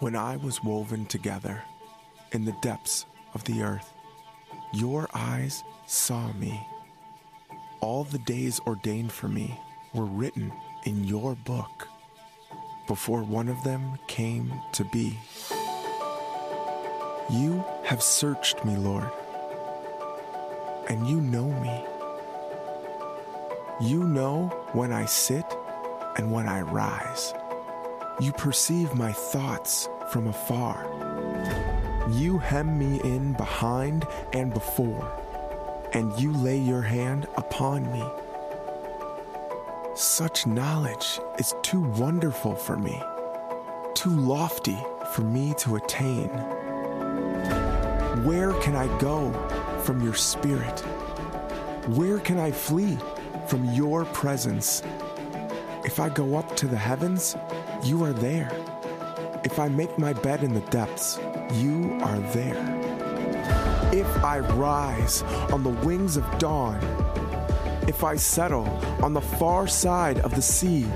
When I was woven together in the depths of the earth, your eyes saw me. All the days ordained for me were written in your book before one of them came to be. You have searched me, Lord, and you know me. You know when I sit and when I rise. You perceive my thoughts from afar. You hem me in behind and before, and you lay your hand upon me. Such knowledge is too wonderful for me, too lofty for me to attain. Where can I go from your spirit? Where can I flee from your presence? If I go up to the heavens, you are there. If I make my bed in the depths, you are there. If I rise on the wings of dawn, if I settle on the far side of the sea,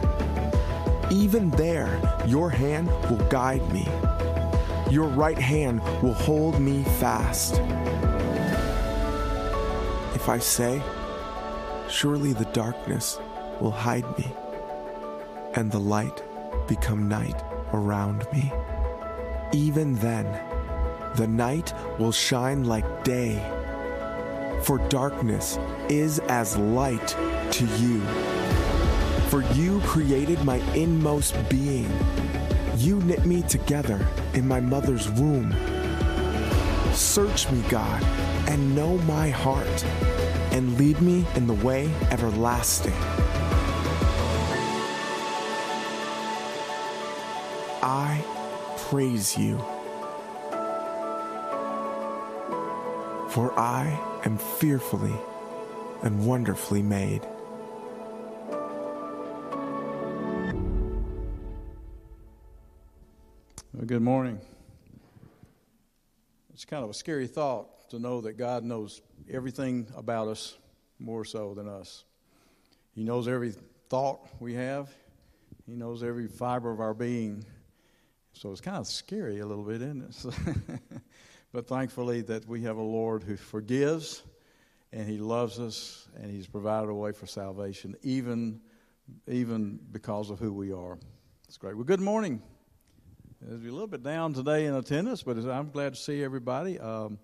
even there your hand will guide me. Your right hand will hold me fast. If I say, Surely the darkness will hide me, and the light become night around me. Even then, the night will shine like day, for darkness is as light to you. For you created my inmost being. You knit me together in my mother's womb. Search me, God, and know my heart, and lead me in the way everlasting. I praise you. For I am fearfully and wonderfully made. Well, good morning. It's kind of a scary thought to know that God knows everything about us more so than us. He knows every thought we have, He knows every fiber of our being. So it's kind of scary a little bit, isn't it? but thankfully, that we have a Lord who forgives and He loves us and He's provided a way for salvation, even, even because of who we are. It's great. Well, good morning. We're a little bit down today in attendance, but I'm glad to see everybody. Um,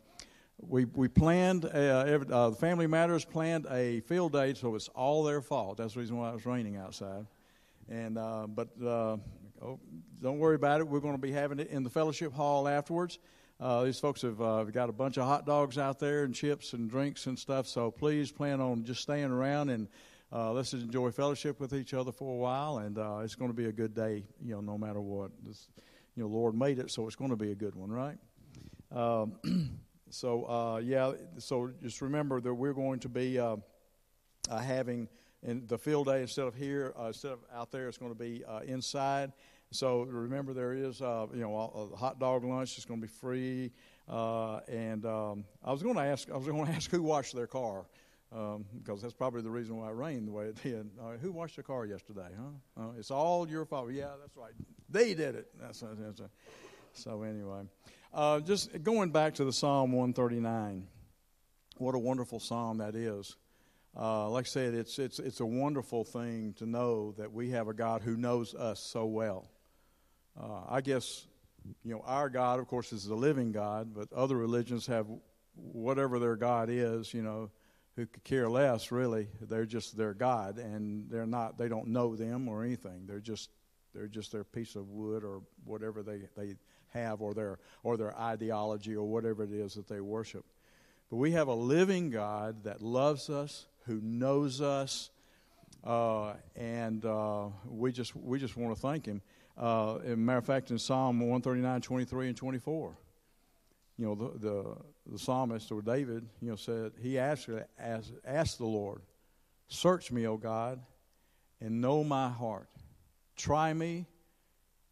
we we planned uh, every, uh, the Family Matters planned a field day, so it's all their fault. That's the reason why it was raining outside. And uh, but uh, oh, don't worry about it. We're going to be having it in the fellowship hall afterwards. Uh, these folks have uh, got a bunch of hot dogs out there and chips and drinks and stuff. So please plan on just staying around and let's just enjoy fellowship with each other for a while. And it's going to be a good day, you know, no matter what. This, you know, Lord made it, so it's going to be a good one, right? Um, so uh, yeah, so just remember that we're going to be uh, uh, having in the field day instead of here, uh, instead of out there, it's going to be uh, inside. So remember, there is uh, you know a hot dog lunch It's going to be free. and um, I was going to ask, I was going to ask who washed their car. Um, because that's probably the reason why it rained the way it did. Uh, who washed the car yesterday, huh? Uh, it's all your fault. Yeah, that's right. They did it. That's, that's, so anyway, uh, just going back to the Psalm 139. What a wonderful psalm that is. Uh, like I said, it's it's it's a wonderful thing to know that we have a God who knows us so well. Uh, I guess you know our God, of course, is the living God, but other religions have whatever their God is. You know who could care less really they're just their god and they're not they don't know them or anything they're just they're just their piece of wood or whatever they, they have or their or their ideology or whatever it is that they worship but we have a living god that loves us who knows us uh, and uh, we just we just want to thank him uh, as a matter of fact in psalm 139 23 and 24 you know, the, the, the psalmist or David, you know, said, he asked, asked, asked the Lord, Search me, O God, and know my heart. Try me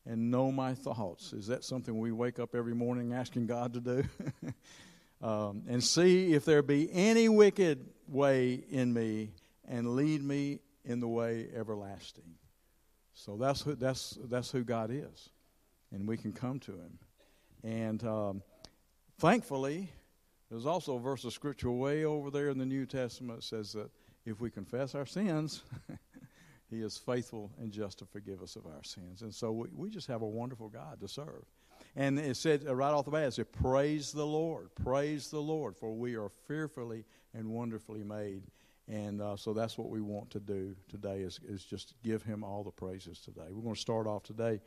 and know my thoughts. Is that something we wake up every morning asking God to do? um, and see if there be any wicked way in me and lead me in the way everlasting. So that's who, that's, that's who God is. and we can come to Him. And um, thankfully, there's also a verse of Scripture way over there in the New Testament that says that if we confess our sins, He is faithful and just to forgive us of our sins. And so we, we just have a wonderful God to serve. And it said uh, right off the bat, it said, Praise the Lord, praise the Lord, for we are fearfully and wonderfully made. And uh, so that's what we want to do today is, is just give him all the praises today. We're going to start off today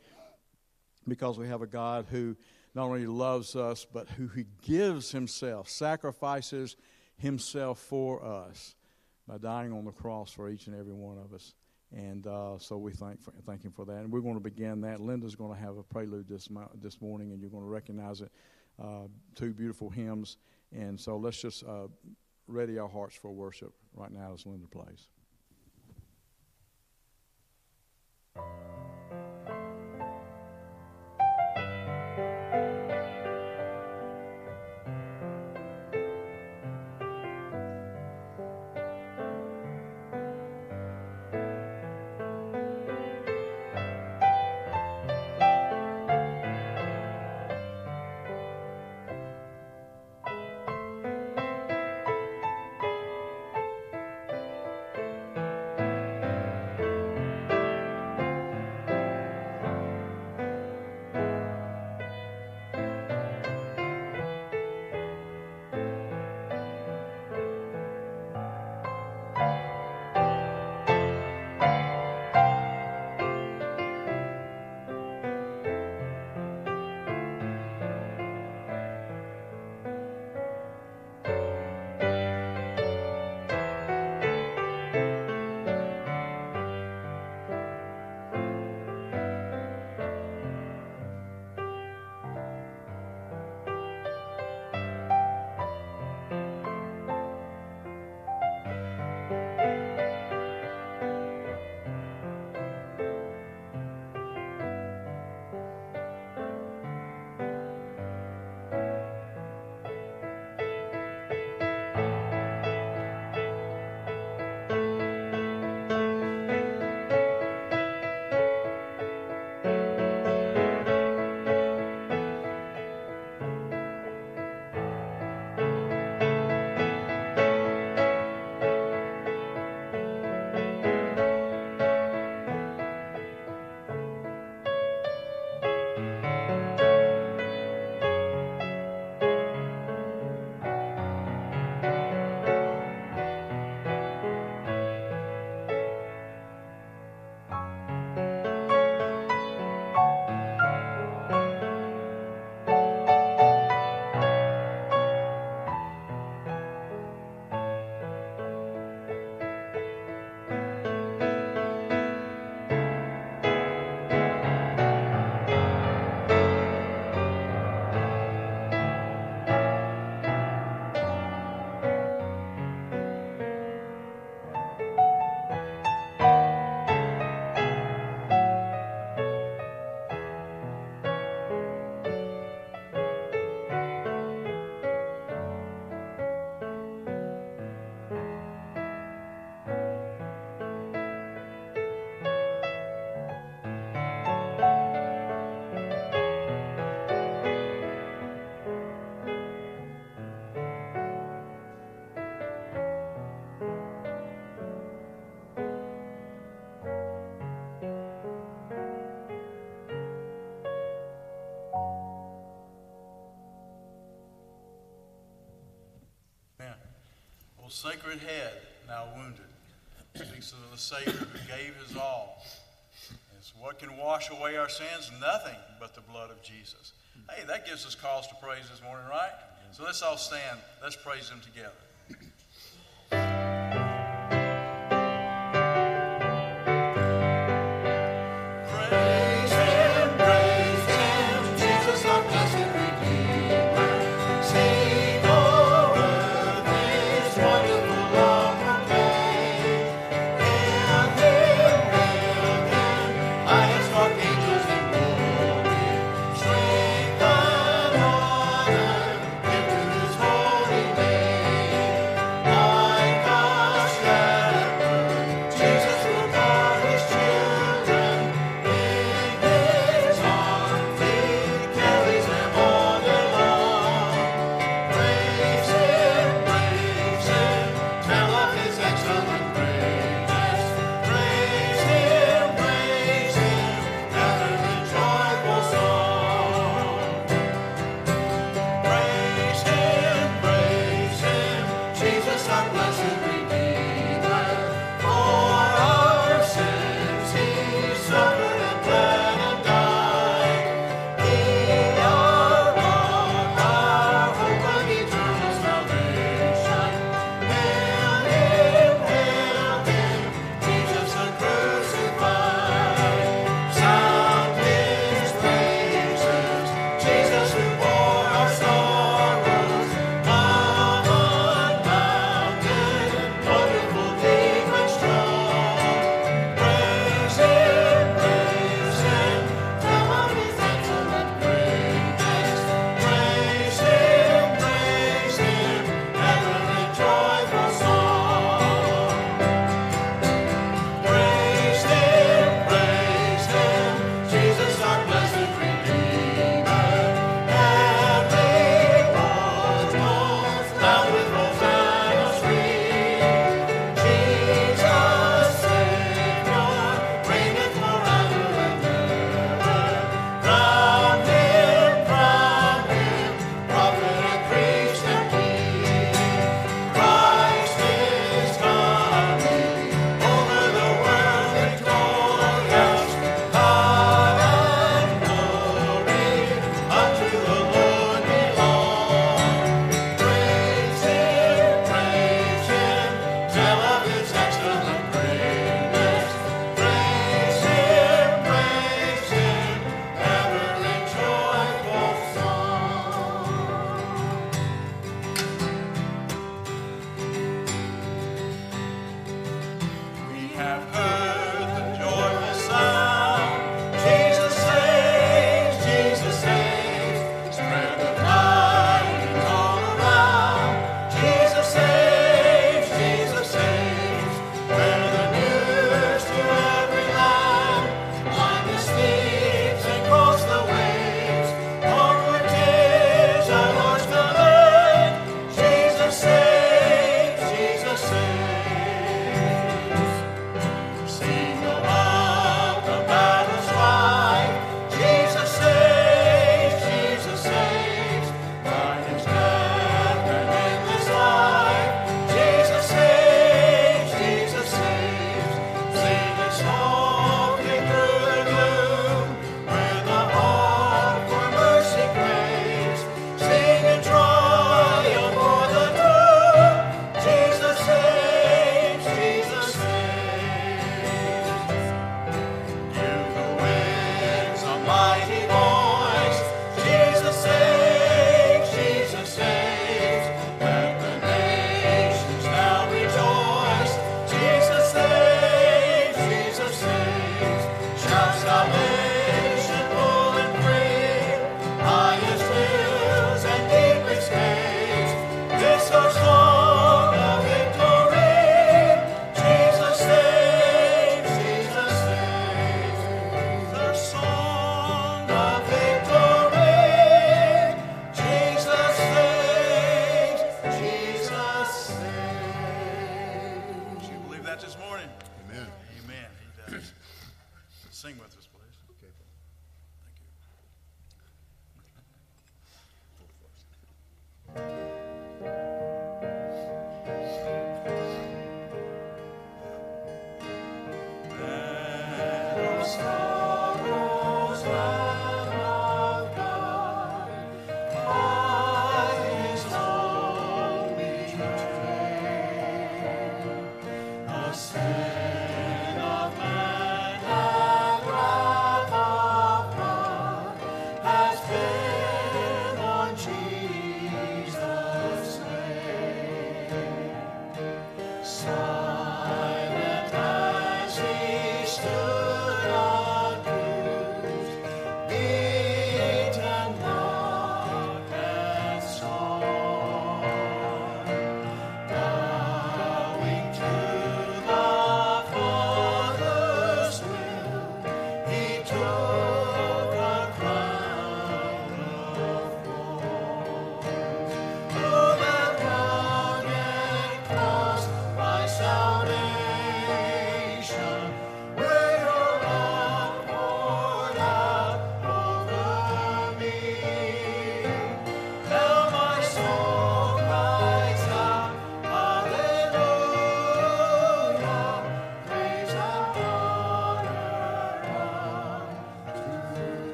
because we have a God who not only loves us, but who he gives himself, sacrifices himself for us by dying on the cross for each and every one of us. And uh, so we thank, for, thank him for that. And we're going to begin that. Linda's going to have a prelude this, this morning, and you're going to recognize it. Uh, two beautiful hymns. And so let's just uh, ready our hearts for worship right now as Linda plays. Sacred head, now wounded, speaks of the Savior who gave his all. It's what can wash away our sins? Nothing but the blood of Jesus. Hey, that gives us cause to praise this morning, right? So let's all stand. Let's praise him together. Salvation,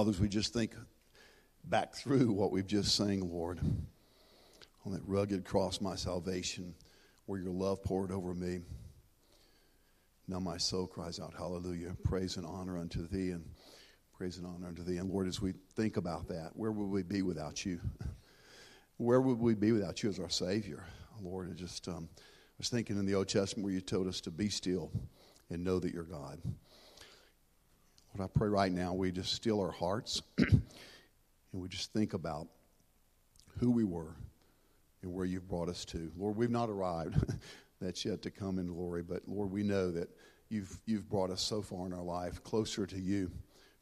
Fathers, we just think back through what we've just sang, Lord, on that rugged cross, my salvation, where your love poured over me. Now my soul cries out, Hallelujah. Praise and honor unto thee, and praise and honor unto thee. And Lord, as we think about that, where would we be without you? where would we be without you as our Savior? Lord, I just um, was thinking in the Old Testament where you told us to be still and know that you're God. Lord, I pray right now we just still our hearts and we just think about who we were and where you've brought us to. Lord, we've not arrived. That's yet to come in glory, but Lord, we know that you've, you've brought us so far in our life closer to you.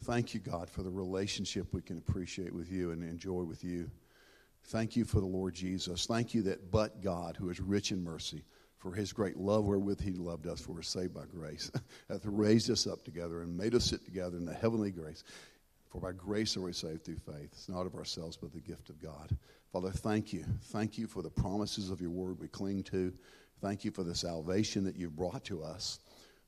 Thank you, God, for the relationship we can appreciate with you and enjoy with you. Thank you for the Lord Jesus. Thank you that but God, who is rich in mercy, for his great love wherewith he loved us, for we're saved by grace, hath raised us up together and made us sit together in the heavenly grace. For by grace are we saved through faith. It's not of ourselves, but the gift of God. Father, thank you. Thank you for the promises of your word we cling to. Thank you for the salvation that you've brought to us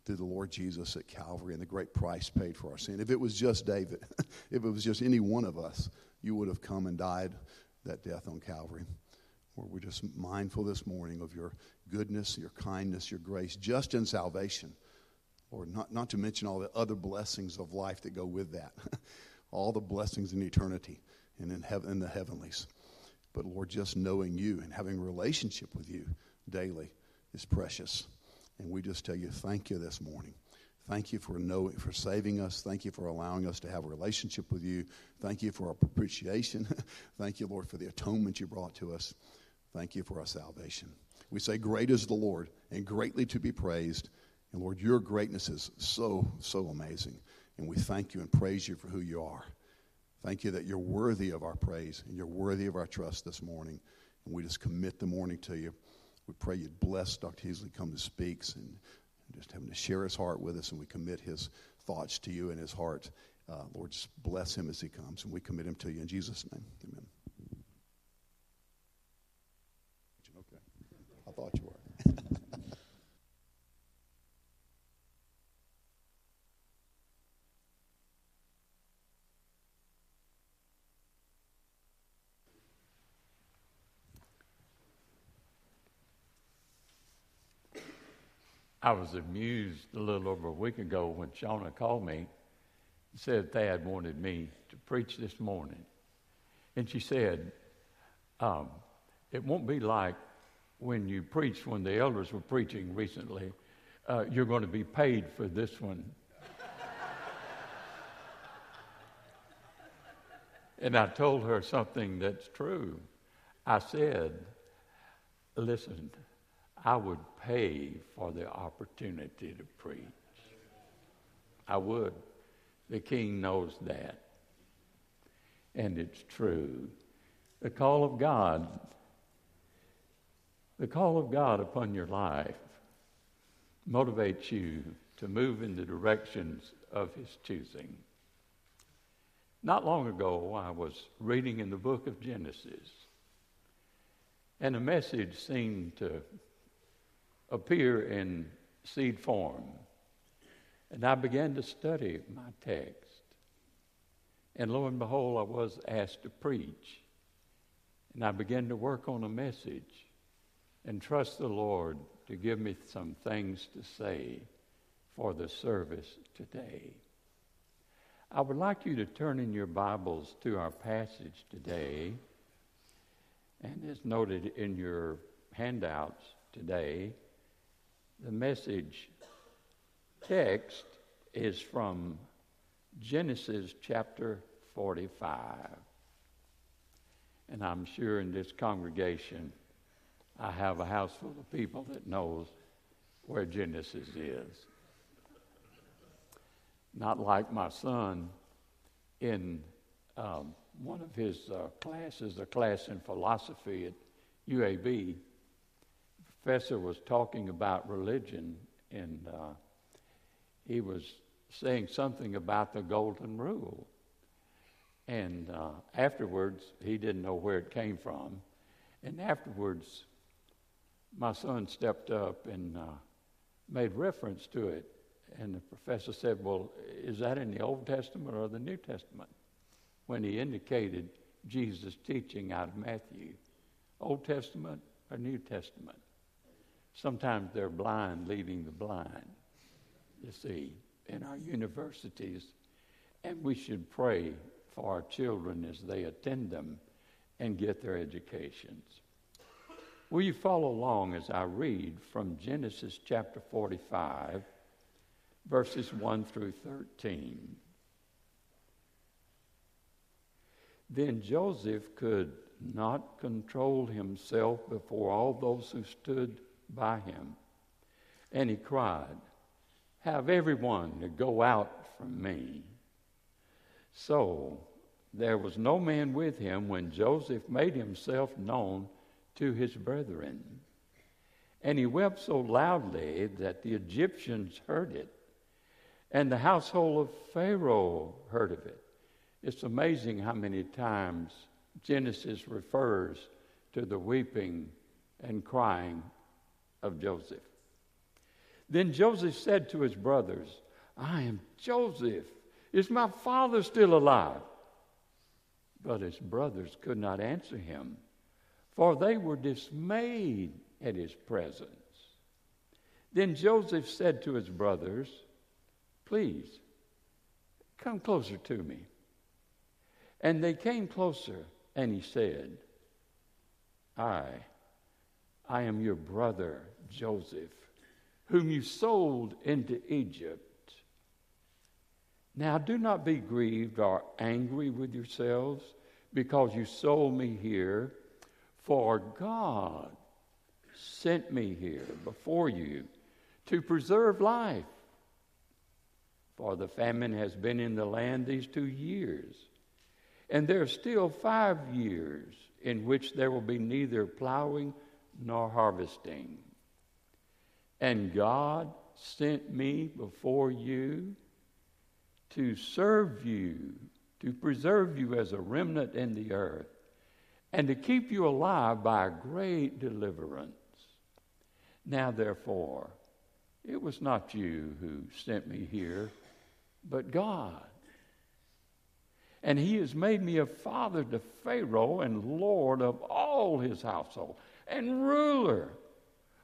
through the Lord Jesus at Calvary and the great price paid for our sin. If it was just David, if it was just any one of us, you would have come and died that death on Calvary. Lord, we're just mindful this morning of your goodness, your kindness, your grace, just in salvation. Lord, not, not to mention all the other blessings of life that go with that, all the blessings in eternity and in, heaven, in the heavenlies. But Lord, just knowing you and having relationship with you daily is precious. And we just tell you thank you this morning. Thank you for knowing, for saving us. Thank you for allowing us to have a relationship with you. Thank you for our propitiation. Thank you, Lord, for the atonement you brought to us. Thank you for our salvation. We say, Great is the Lord, and greatly to be praised. And Lord, your greatness is so, so amazing. And we thank you and praise you for who you are. Thank you that you're worthy of our praise and you're worthy of our trust this morning. And we just commit the morning to you. We pray you'd bless Dr. Heasley come to speaks and just having to share his heart with us, and we commit his thoughts to you and his heart. Uh, Lord, just bless him as he comes, and we commit him to you in Jesus' name. Amen. I thought you were. I was amused a little over a week ago when Shauna called me and said Thad wanted me to preach this morning. And she said, um, It won't be like when you preached when the elders were preaching recently. Uh, you're going to be paid for this one. and I told her something that's true. I said, Listen, I would pay for the opportunity to preach. I would. The king knows that. And it's true. The call of God, the call of God upon your life motivates you to move in the directions of his choosing. Not long ago, I was reading in the book of Genesis, and a message seemed to appear in seed form. And I began to study my text. And lo and behold, I was asked to preach. And I began to work on a message and trust the Lord to give me some things to say for the service today. I would like you to turn in your Bibles to our passage today. And as noted in your handouts today, the message text is from Genesis chapter 45. And I'm sure in this congregation, I have a house full of people that knows where Genesis is. Not like my son in um, one of his uh, classes, a class in philosophy at UAB professor was talking about religion, and uh, he was saying something about the golden rule. And uh, afterwards, he didn't know where it came from. And afterwards, my son stepped up and uh, made reference to it. And the professor said, Well, is that in the Old Testament or the New Testament? When he indicated Jesus' teaching out of Matthew. Old Testament or New Testament? Sometimes they're blind leading the blind, you see, in our universities. And we should pray for our children as they attend them and get their educations. Will you follow along as I read from Genesis chapter 45, verses 1 through 13? Then Joseph could not control himself before all those who stood by him. And he cried, Have everyone to go out from me. So there was no man with him when Joseph made himself known to his brethren. And he wept so loudly that the Egyptians heard it, and the household of Pharaoh heard of it. It's amazing how many times Genesis refers to the weeping and crying of Joseph. Then Joseph said to his brothers, I am Joseph. Is my father still alive? But his brothers could not answer him, for they were dismayed at his presence. Then Joseph said to his brothers, Please, come closer to me. And they came closer, and he said, I, I am your brother Joseph, whom you sold into Egypt. Now do not be grieved or angry with yourselves because you sold me here, for God sent me here before you to preserve life. For the famine has been in the land these two years, and there are still five years in which there will be neither plowing nor harvesting. And God sent me before you to serve you, to preserve you as a remnant in the earth, and to keep you alive by a great deliverance. Now, therefore, it was not you who sent me here, but God. And he has made me a father to Pharaoh and Lord of all his household and ruler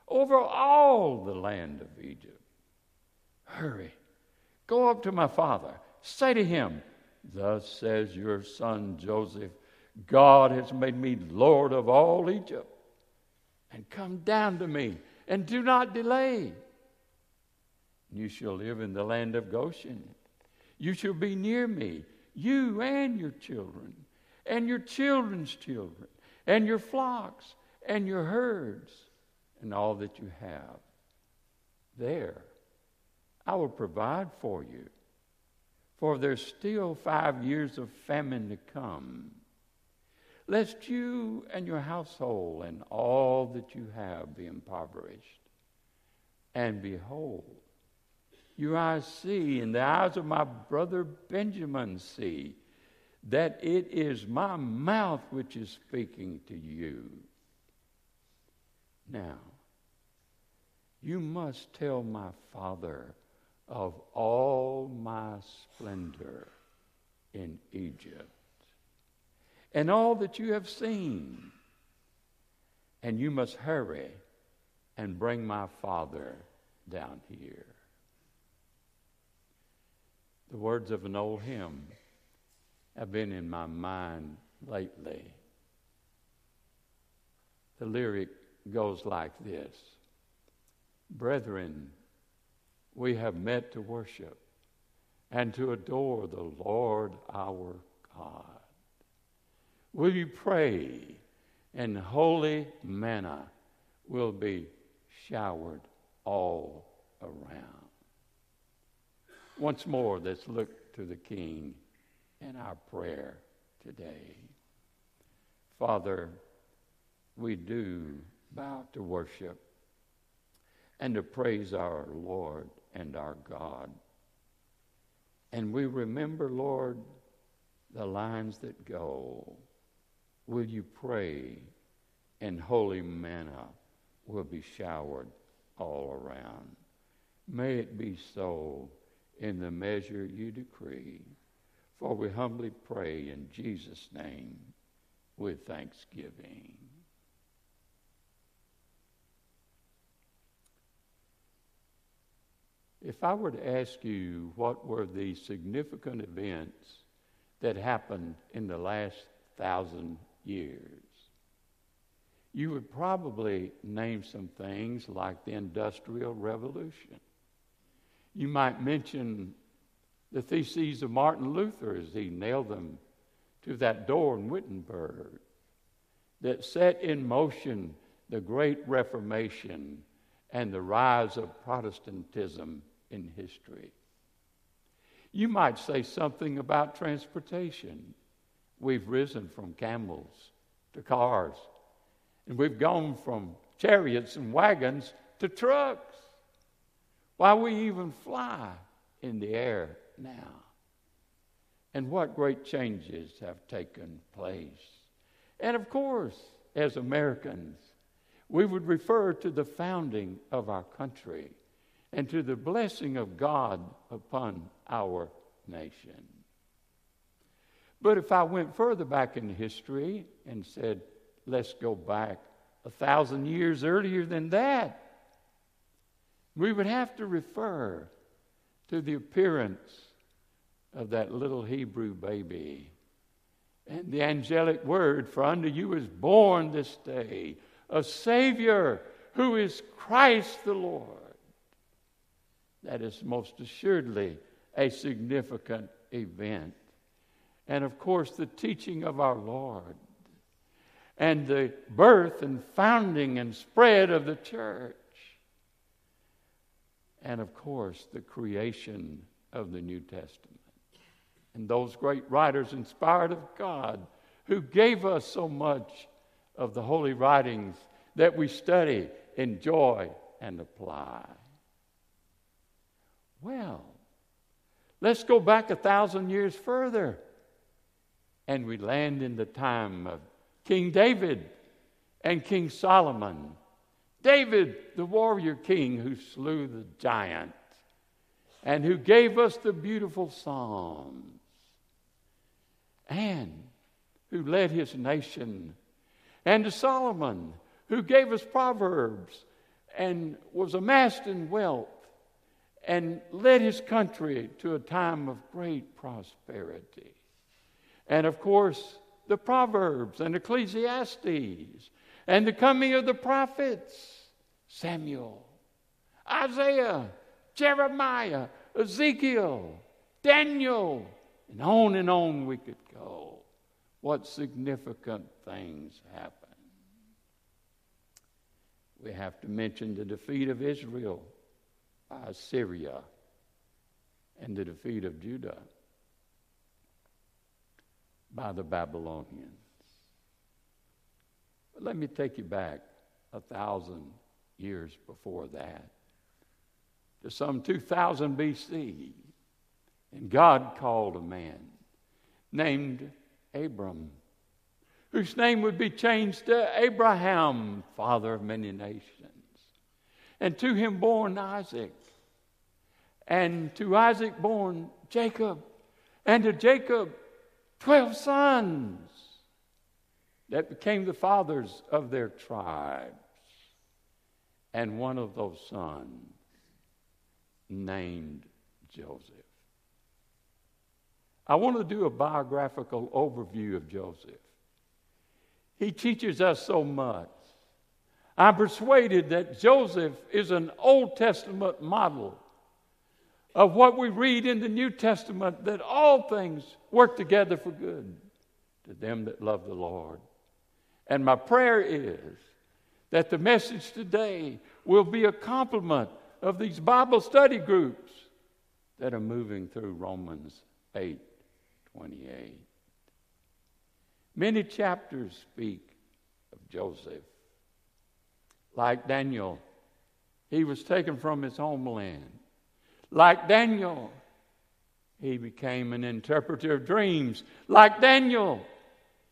over all the land of Egypt. Hurry, go up to my father. Say to him, Thus says your son Joseph, God has made me Lord of all Egypt. And come down to me, and do not delay. You shall live in the land of Goshen. You shall be near me, you and your children, and your children's children, and your flocks, and your herds and all that you have. There, I will provide for you. For there's still five years of famine to come. Lest you and your household and all that you have be impoverished. And behold, your eyes see, and the eyes of my brother Benjamin see, that it is my mouth which is speaking to you. Now, you must tell my father of all my splendor in Egypt and all that you have seen. And you must hurry and bring my father down here. The words of an old hymn have been in my mind lately. The lyric goes like this Brethren, we have met to worship and to adore the Lord our God. Will you pray and holy manna will be showered all around? Once more, let's look to the King in our prayer today. Father, we do bow to worship and to praise our Lord and our God. And we remember, Lord, the lines that go. Will you pray and holy manna will be showered all around? May it be so in the measure you decree. For we humbly pray in Jesus' name with thanksgiving. If I were to ask you what were the significant events that happened in the last thousand years, you would probably name some things like the Industrial Revolution. You might mention the theses of Martin Luther as he nailed them to that door in Wittenberg that set in motion the great Reformation and the rise of Protestantism in history. You might say something about transportation. We've risen from camels to cars, and we've gone from chariots and wagons to trucks. Why we even fly in the air now. And what great changes have taken place. And of course, as Americans, we would refer to the founding of our country and to the blessing of God upon our nation. But if I went further back in history and said, let's go back a thousand years earlier than that, we would have to refer to the appearance of that little Hebrew baby and the angelic word, For unto you is born this day a Savior who is Christ the Lord. That is most assuredly a significant event. And of course, the teaching of our Lord and the birth and founding and spread of the church. And of course, the creation of the New Testament. And those great writers inspired of God who gave us so much of the holy writings that we study, enjoy, and apply. Well, let's go back a thousand years further. And we land in the time of King David and King Solomon. David, the warrior king who slew the giant and who gave us the beautiful Psalms and who led his nation. And to Solomon, who gave us Proverbs and was amassed in wealth and led his country to a time of great prosperity. And of course, the Proverbs and Ecclesiastes and the coming of the prophets Samuel, Isaiah, Jeremiah, Ezekiel, Daniel, and on and on we could go. What significant things happened. We have to mention the defeat of Israel by Assyria and the defeat of Judah by the Babylonians. But let me take you back a thousand years before that to some 2000 BC. And God called a man named Abram, whose name would be changed to Abraham, father of many nations. And to him born Isaac, and to Isaac born Jacob, and to Jacob 12 sons that became the fathers of their tribes. And one of those sons named Joseph. I want to do a biographical overview of Joseph. He teaches us so much. I'm persuaded that Joseph is an Old Testament model of what we read in the New Testament that all things work together for good to them that love the Lord. And my prayer is that the message today will be a complement of these Bible study groups that are moving through Romans 8 28. Many chapters speak of Joseph. Like Daniel, he was taken from his homeland. Like Daniel, he became an interpreter of dreams. Like Daniel,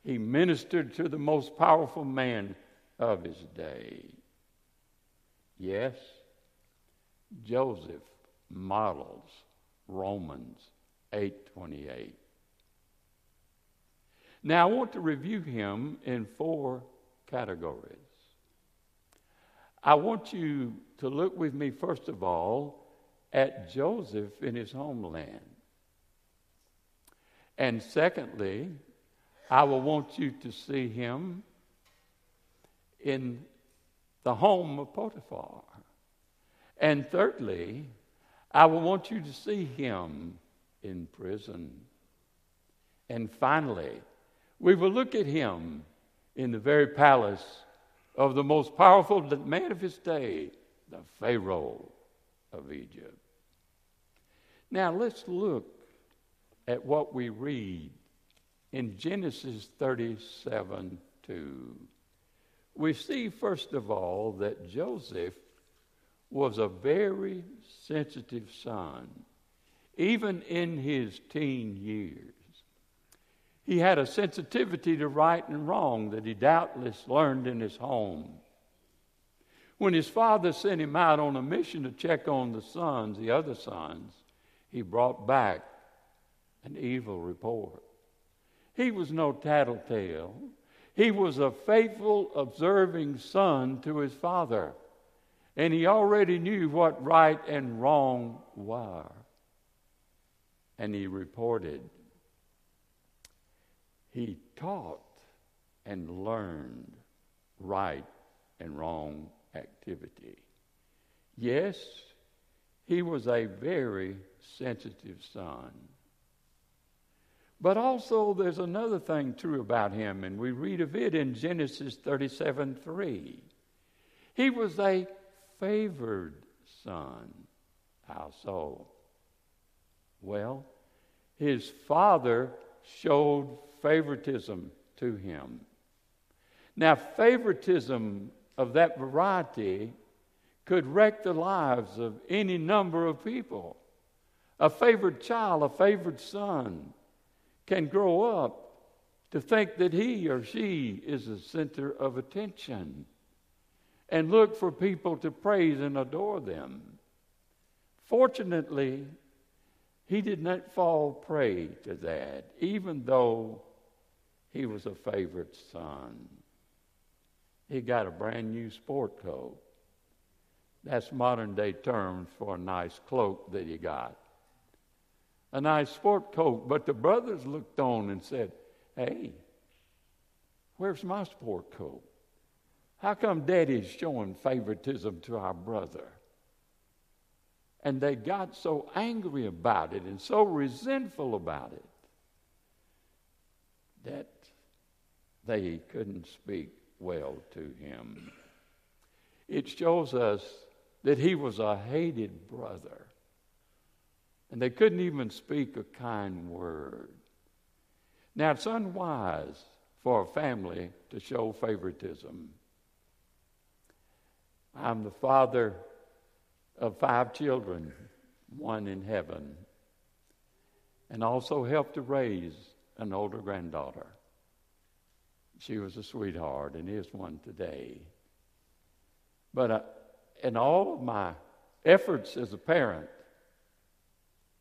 he ministered to the most powerful man of his day. Yes, Joseph models Romans 8:28. Now I want to review him in four categories. I want you to look with me first of all at Joseph in his homeland. And secondly, I will want you to see him in the home of Potiphar. And thirdly, I will want you to see him in prison. And finally, we will look at him in the very palace of the most powerful man of his day, the Pharaoh of Egypt. Now let's look at what we read in Genesis 37 2. We see, first of all, that Joseph was a very sensitive son, even in his teen years. He had a sensitivity to right and wrong that he doubtless learned in his home. When his father sent him out on a mission to check on the sons, the other sons, he brought back an evil report. He was no tattletale. He was a faithful, observing son to his father, and he already knew what right and wrong were. And he reported he taught and learned right and wrong activity. Yes, he was a very sensitive son. But also, there's another thing true about him, and we read of it in Genesis 37 3. He was a favored son. How so? Well, his father showed favoritism to him. Now, favoritism of that variety could wreck the lives of any number of people. A favored child, a favored son, can grow up to think that he or she is the center of attention and look for people to praise and adore them. Fortunately, he did not fall prey to that, even though he was a favorite son. He got a brand new sport coat. That's modern day terms for a nice cloak that he got. A nice sport coat. But the brothers looked on and said, Hey, where's my sport coat? How come daddy's showing favoritism to our brother? And they got so angry about it and so resentful about it that they couldn't speak well to him. It shows us that he was a hated brother, and they couldn't even speak a kind word. Now, it's unwise for a family to show favoritism. I'm the father of five children, one in heaven, and also helped to raise an older granddaughter. She was a sweetheart and is one today. But uh, in all of my efforts as a parent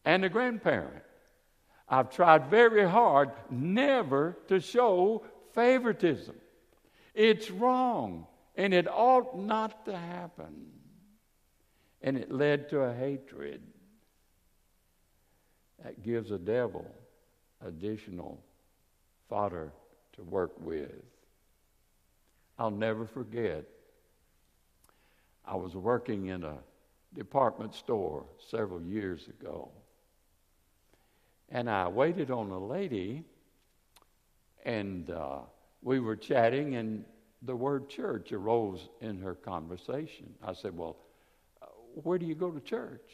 and a grandparent, I've tried very hard never to show favoritism. It's wrong, and it ought not to happen. And it led to a hatred that gives a devil additional fodder to work with. I'll never forget, I was working in a department store several years ago. And I waited on a lady, and uh, we were chatting, and the word church arose in her conversation. I said, Well, uh, where do you go to church?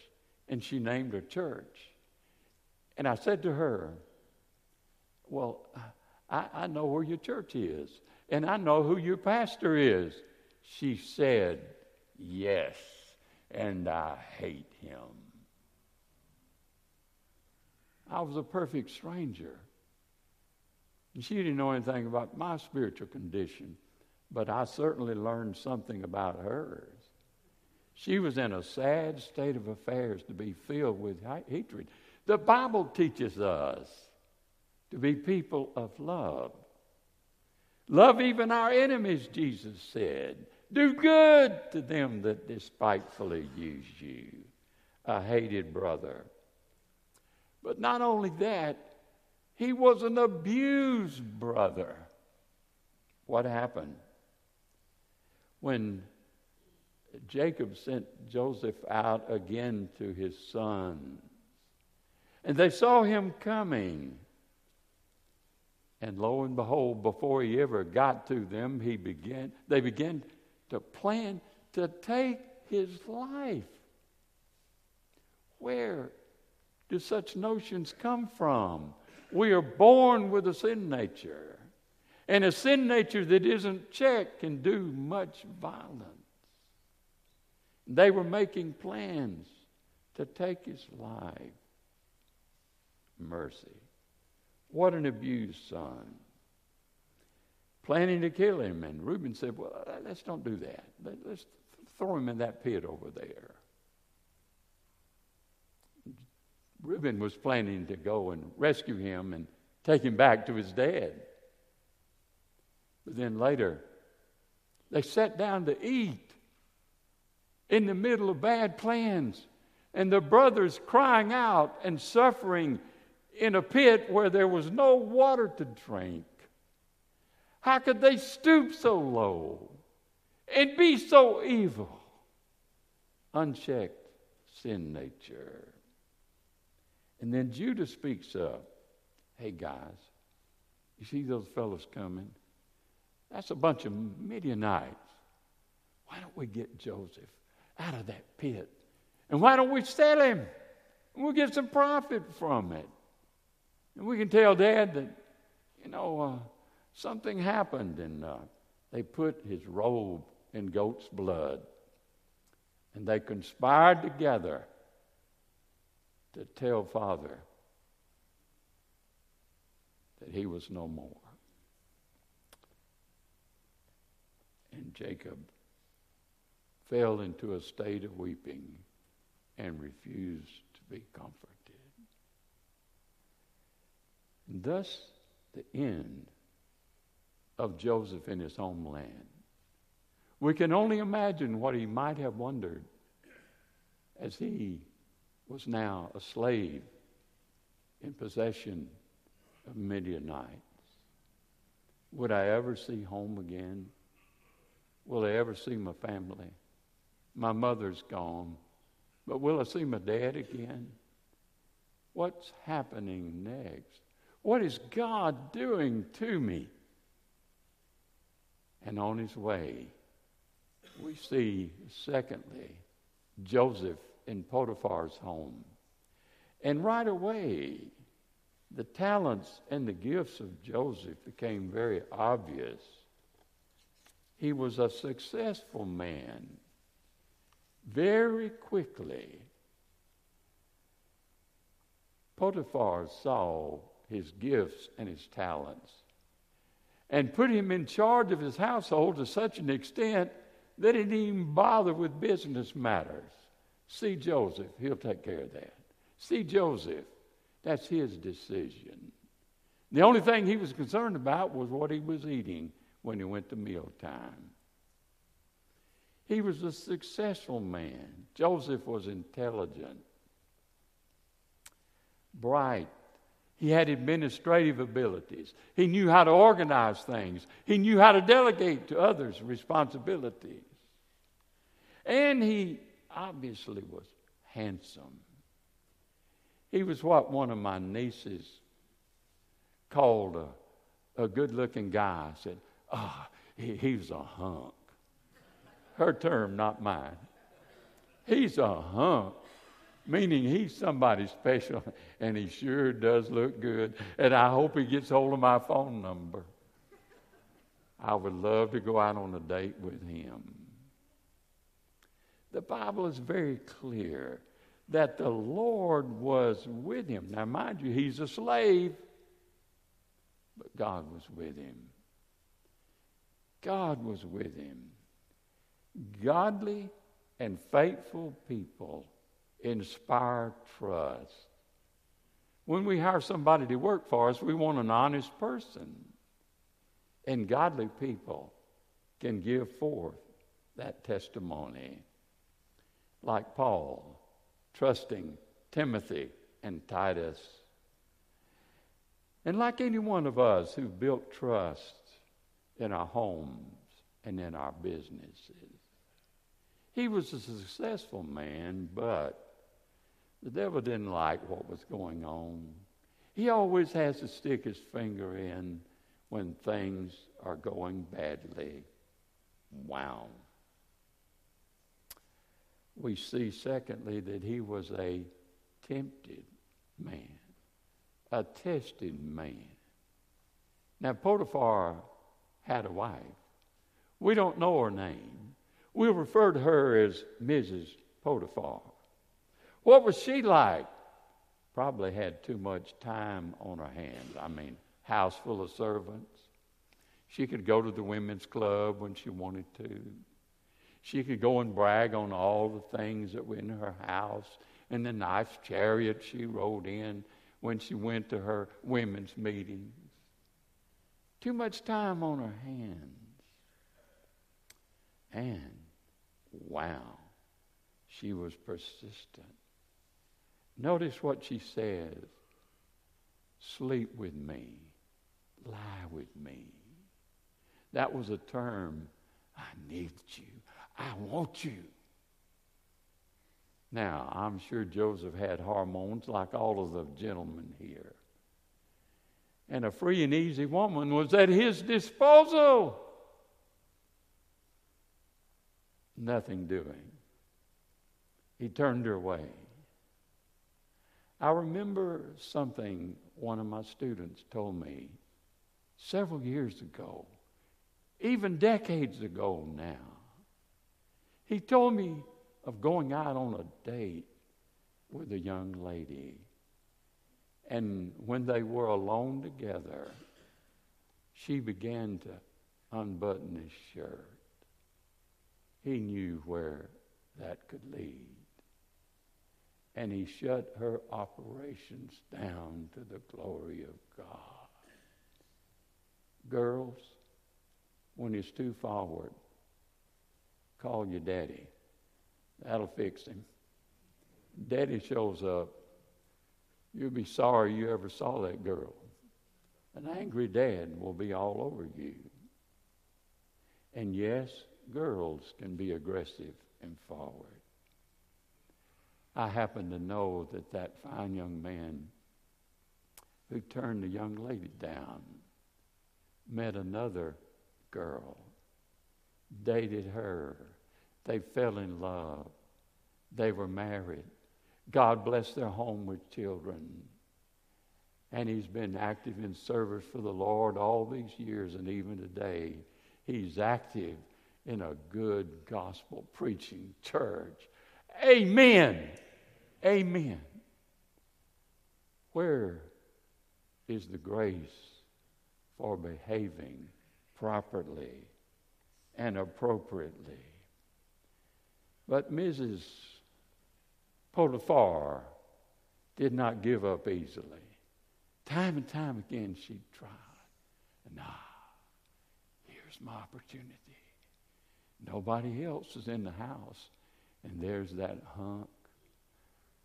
And she named her church. And I said to her, Well, I, I know where your church is, and I know who your pastor is. She said, Yes, and I hate him. I was a perfect stranger. And She didn't know anything about my spiritual condition, but I certainly learned something about hers. She was in a sad state of affairs to be filled with hatred. The Bible teaches us to be people of love. Love even our enemies, Jesus said. Do good to them that despitefully use you, a hated brother. But not only that, he was an abused brother. What happened? When Jacob sent Joseph out again to his sons, and they saw him coming, and lo and behold, before he ever got to them, he began, they began to plan to take his life. Where do such notions come from? We are born with a sin nature. And a sin nature that isn't checked can do much violence. They were making plans to take his life. Mercy. What an abused son. Planning to kill him. And Reuben said, Well, let's don't do that. Let's throw him in that pit over there. Reuben was planning to go and rescue him and take him back to his dad. But then later, they sat down to eat in the middle of bad plans, and the brothers crying out and suffering in a pit where there was no water to drink. How could they stoop so low and be so evil? Unchecked sin nature. And then Judah speaks up Hey, guys, you see those fellows coming? That's a bunch of Midianites. Why don't we get Joseph out of that pit? And why don't we sell him? And we'll get some profit from it. And we can tell Dad that, you know, uh, something happened, and uh, they put his robe in goat's blood. And they conspired together to tell Father that he was no more. And Jacob fell into a state of weeping and refused to be comforted. And thus, the end of Joseph in his homeland. We can only imagine what he might have wondered as he was now a slave in possession of Midianites. Would I ever see home again? Will I ever see my family? My mother's gone, but will I see my dad again? What's happening next? What is God doing to me? And on his way, we see, secondly, Joseph in Potiphar's home. And right away, the talents and the gifts of Joseph became very obvious. He was a successful man. Very quickly, Potiphar saw his gifts and his talents and put him in charge of his household to such an extent that he didn't even bother with business matters. See Joseph, he'll take care of that. See Joseph, that's his decision. The only thing he was concerned about was what he was eating when he went to mealtime. He was a successful man. Joseph was intelligent, bright. He had administrative abilities. He knew how to organize things. He knew how to delegate to others responsibilities. And he obviously was handsome. He was what one of my nieces called a, a good looking guy. I said, Oh, he, he's a hunk. Her term, not mine. He's a hunk, meaning he's somebody special, and he sure does look good. And I hope he gets hold of my phone number. I would love to go out on a date with him. The Bible is very clear that the Lord was with him. Now, mind you, he's a slave, but God was with him. God was with him. Godly and faithful people inspire trust. When we hire somebody to work for us, we want an honest person. And godly people can give forth that testimony. Like Paul, trusting Timothy and Titus. And like any one of us who built trust in our homes and in our businesses. He was a successful man, but the devil didn't like what was going on. He always has to stick his finger in when things are going badly. Wow. We see, secondly, that he was a tempted man, a tested man. Now, Potiphar had a wife. We don't know her name. We'll refer to her as Mrs. Potiphar. What was she like? Probably had too much time on her hands. I mean, house full of servants. She could go to the women's club when she wanted to. She could go and brag on all the things that were in her house and the nice chariot she rode in when she went to her women's meetings. Too much time on her hands. And wow, she was persistent. Notice what she says sleep with me, lie with me. That was a term I need you, I want you. Now, I'm sure Joseph had hormones like all of the gentlemen here. And a free and easy woman was at his disposal. Nothing doing. He turned her away. I remember something one of my students told me several years ago, even decades ago now. He told me of going out on a date with a young lady. And when they were alone together, she began to unbutton his shirt. He knew where that could lead and he shut her operations down to the glory of God. Girls, when it's too forward, call your daddy. That'll fix him. Daddy shows up, you'll be sorry you ever saw that girl. An angry dad will be all over you. And yes, girls can be aggressive and forward. I happen to know that that fine young man who turned the young lady down met another girl, dated her. They fell in love. They were married. God blessed their home with children. And he's been active in service for the Lord all these years, and even today, he's active in a good gospel preaching church. Amen. Amen. Where is the grace for behaving properly and appropriately? But Mrs. Potiphar did not give up easily. Time and time again she tried. And ah, here's my opportunity. Nobody else is in the house. And there's that hunk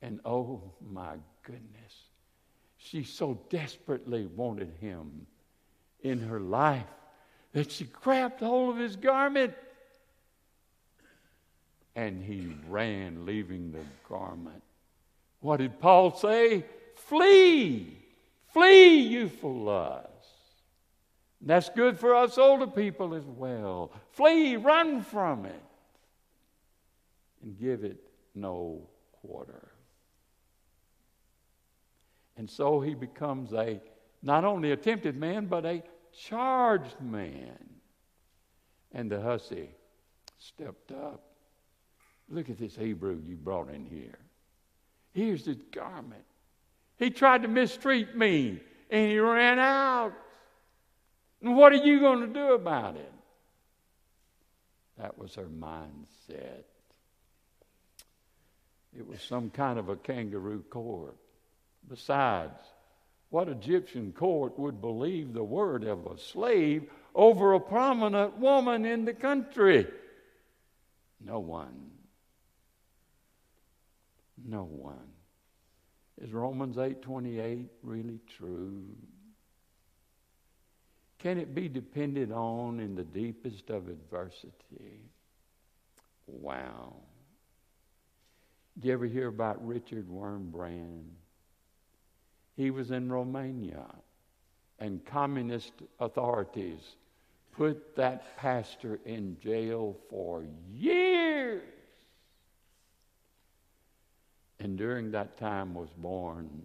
and oh my goodness, she so desperately wanted him in her life that she grabbed hold of his garment and he ran, leaving the garment. What did Paul say? Flee! Flee, youthful lust. That's good for us older people as well. Flee, run from it, and give it no quarter. And so he becomes a not only a tempted man, but a charged man. And the hussy stepped up. Look at this Hebrew you brought in here. Here's his garment. He tried to mistreat me, and he ran out. And what are you going to do about it? That was her mindset. it was some kind of a kangaroo court. Besides, what Egyptian court would believe the word of a slave over a prominent woman in the country? No one. No one. Is Romans 8:28 really true? Can it be depended on in the deepest of adversity? Wow. Did you ever hear about Richard Wurmbrand? He was in Romania, and communist authorities put that pastor in jail for years. And during that time was born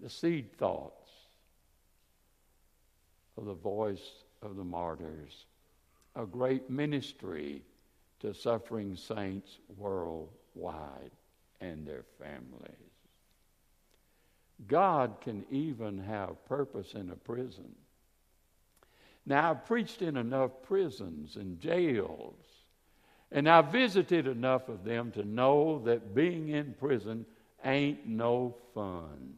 the seed thoughts of the voice of the martyrs, a great ministry to suffering saints worldwide and their families. God can even have purpose in a prison. Now, I've preached in enough prisons and jails, and I've visited enough of them to know that being in prison ain't no fun.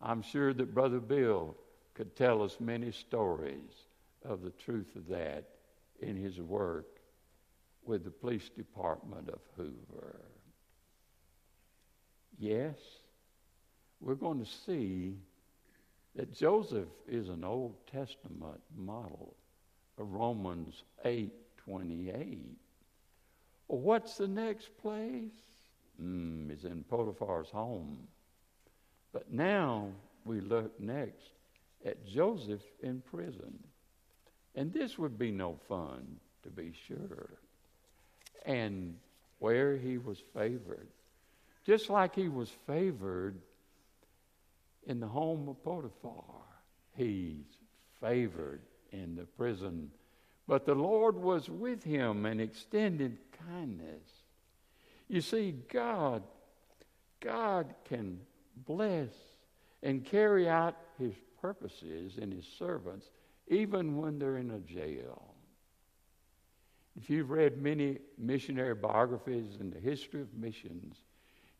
I'm sure that Brother Bill could tell us many stories of the truth of that in his work with the police department of Hoover. Yes, we're going to see that Joseph is an Old Testament model of Romans 8 28. Well, what's the next place? Mm, is in Potiphar's home. But now we look next at Joseph in prison. And this would be no fun, to be sure. And where he was favored. Just like he was favored in the home of Potiphar. He's favored in the prison. But the Lord was with him and extended kindness. You see, God, God can bless and carry out his purposes in his servants even when they're in a jail. If you've read many missionary biographies in the history of missions,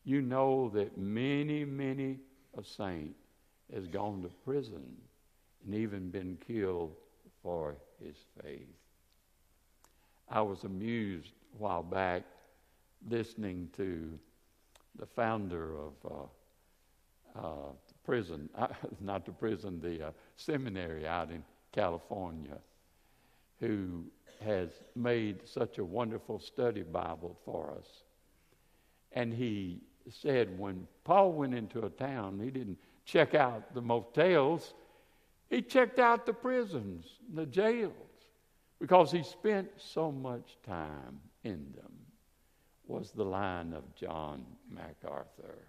you know that many, many a saint has gone to prison and even been killed for his faith. I was amused a while back listening to the founder of uh, uh, the prison, uh, not the prison, the uh, seminary out in California, who has made such a wonderful study Bible for us. And he said when Paul went into a town, he didn't check out the motels, he checked out the prisons, the jails, because he spent so much time in them, was the line of John MacArthur.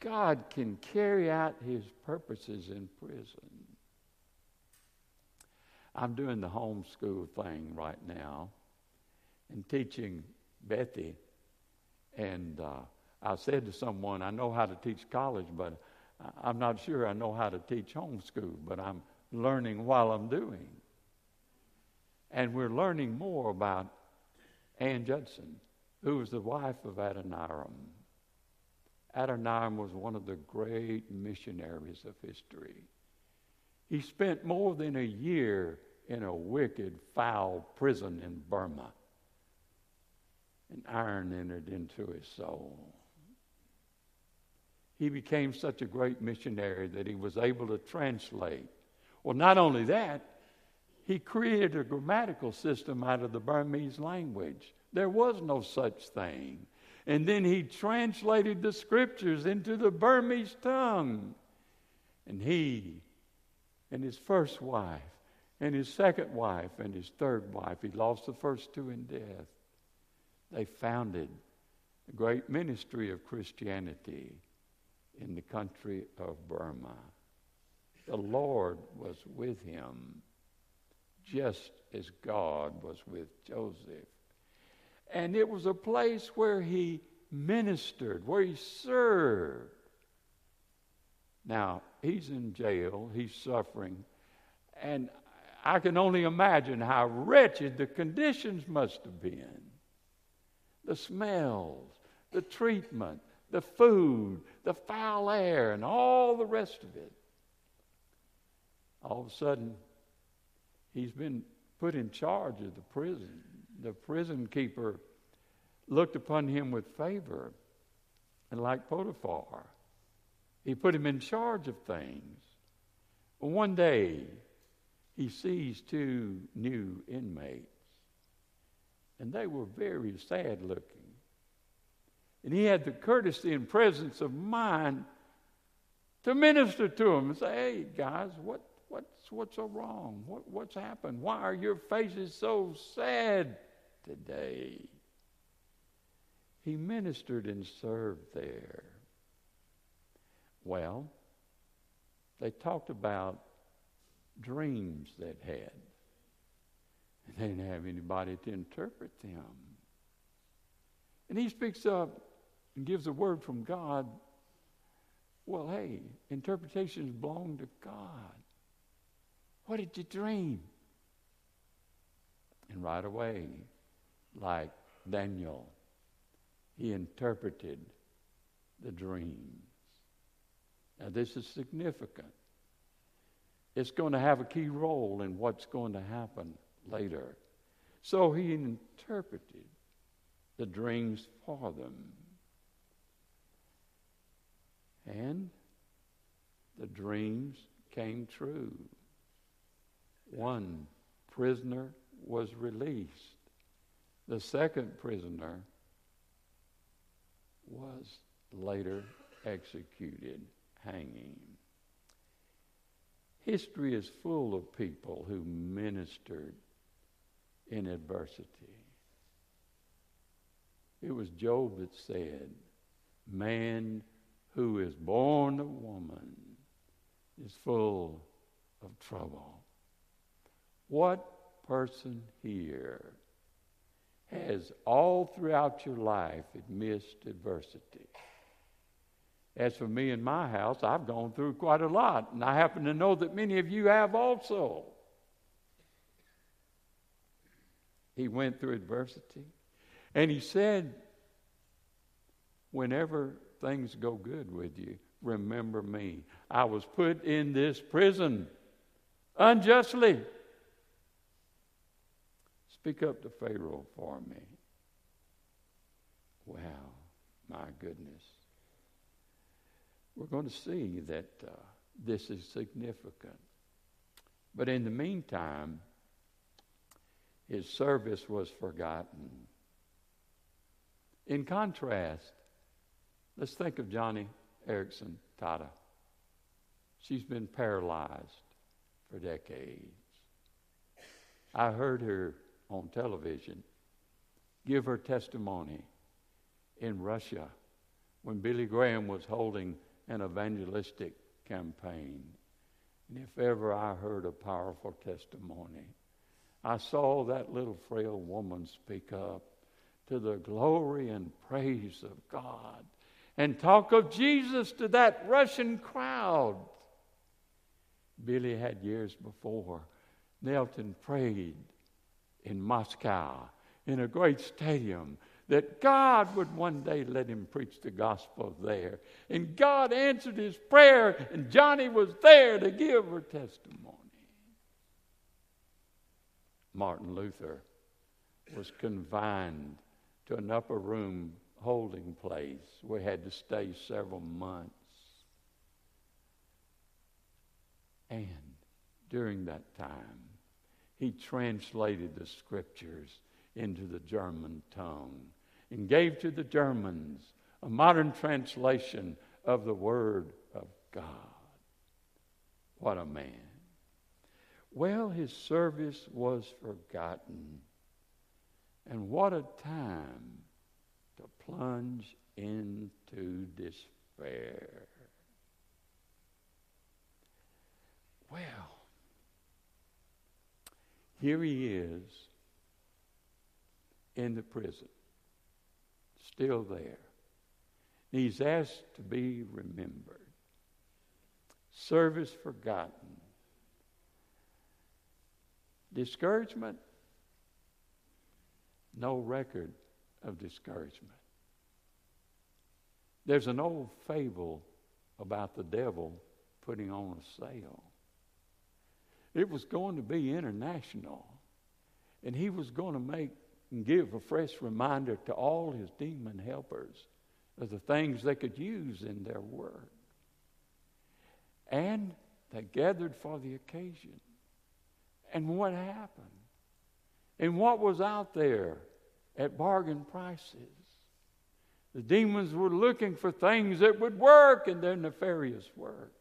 God can carry out his purposes in prison. I'm doing the homeschool thing right now and teaching Bethy. And uh, I said to someone, I know how to teach college, but I'm not sure I know how to teach homeschool, but I'm learning while I'm doing. And we're learning more about Ann Judson, who was the wife of Adoniram. Adoniram was one of the great missionaries of history. He spent more than a year in a wicked, foul prison in Burma. And iron entered into his soul. He became such a great missionary that he was able to translate. Well, not only that, he created a grammatical system out of the Burmese language. There was no such thing. And then he translated the scriptures into the Burmese tongue. And he and his first wife and his second wife and his third wife, he lost the first two in death. They founded a great ministry of Christianity in the country of Burma. The Lord was with him just as God was with Joseph. And it was a place where he ministered, where he served. Now, he's in jail, he's suffering, and I can only imagine how wretched the conditions must have been. The smells, the treatment, the food, the foul air, and all the rest of it. All of a sudden, he's been put in charge of the prison. The prison keeper looked upon him with favor, and like Potiphar, he put him in charge of things. One day, he sees two new inmates, and they were very sad looking. And he had the courtesy and presence of mind to minister to them and say, Hey, guys, what, what's, what's so wrong? What, what's happened? Why are your faces so sad today? He ministered and served there. Well, they talked about dreams they'd had. They didn't have anybody to interpret them. And he speaks up and gives a word from God. Well, hey, interpretations belong to God. What did you dream? And right away, like Daniel, he interpreted the dreams. Now, this is significant. It's going to have a key role in what's going to happen later. So he interpreted the dreams for them. And the dreams came true. One prisoner was released. The second prisoner was later executed, hanging. History is full of people who ministered in adversity. It was Job that said, Man who is born of woman is full of trouble. What person here has all throughout your life missed adversity? As for me and my house, I've gone through quite a lot, and I happen to know that many of you have also. He went through adversity. And he said, Whenever things go good with you, remember me. I was put in this prison unjustly. Speak up to Pharaoh for me. Wow, my goodness. We're going to see that uh, this is significant. But in the meantime, his service was forgotten. In contrast, let's think of Joni Eareckson Tada. She's been paralyzed for decades. I heard her on television give her testimony in Russia when Billy Graham was holding an evangelistic campaign. And if ever I heard a powerful testimony, I saw that little frail woman speak up to the glory and praise of God and talk of Jesus to that Russian crowd. Billy had years before knelt and prayed in Moscow in a great stadium that God would one day let him preach the gospel there. And God answered his prayer, and Joni was there to give her testimony. Martin Luther was confined to an upper room holding place where he had to stay several months. And during that time, he translated the scriptures into the German tongue and gave to the Germans a modern translation of the Word of God. What a man. Well, his service was forgotten. And what a time to plunge into despair. Well, here he is in the prison, still there. He's asked to be remembered, service forgotten, discouragement, no record of discouragement. There's an old fable about the devil putting on a sale. It was going to be international, and he was going to make and give a fresh reminder to all his demon helpers of the things they could use in their work. And they gathered for the occasion. And what happened? And what was out there at bargain prices? The demons were looking for things that would work in their nefarious work.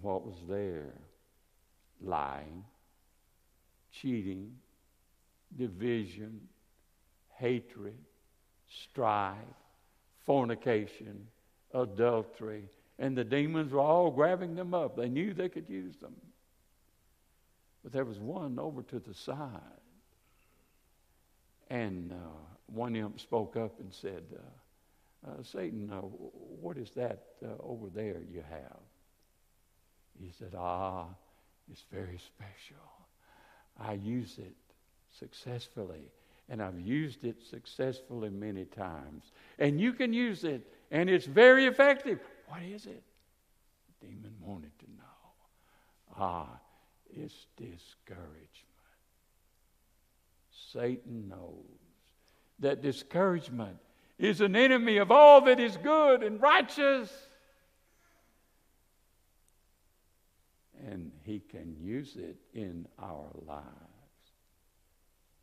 What was there? Lying, cheating, division, hatred, strife, fornication, adultery, and the demons were all grabbing them up. They knew they could use them. But there was one over to the side. And uh, one imp spoke up and said, uh, uh, Satan, uh, what is that uh, over there you have? He said, Ah, it's very special. I use it successfully, and I've used it successfully many times. And you can use it, and it's very effective. What is it? The demon wanted to know. Ah, it's discouragement. Satan knows that discouragement is an enemy of all that is good and righteous. And he can use it in our lives.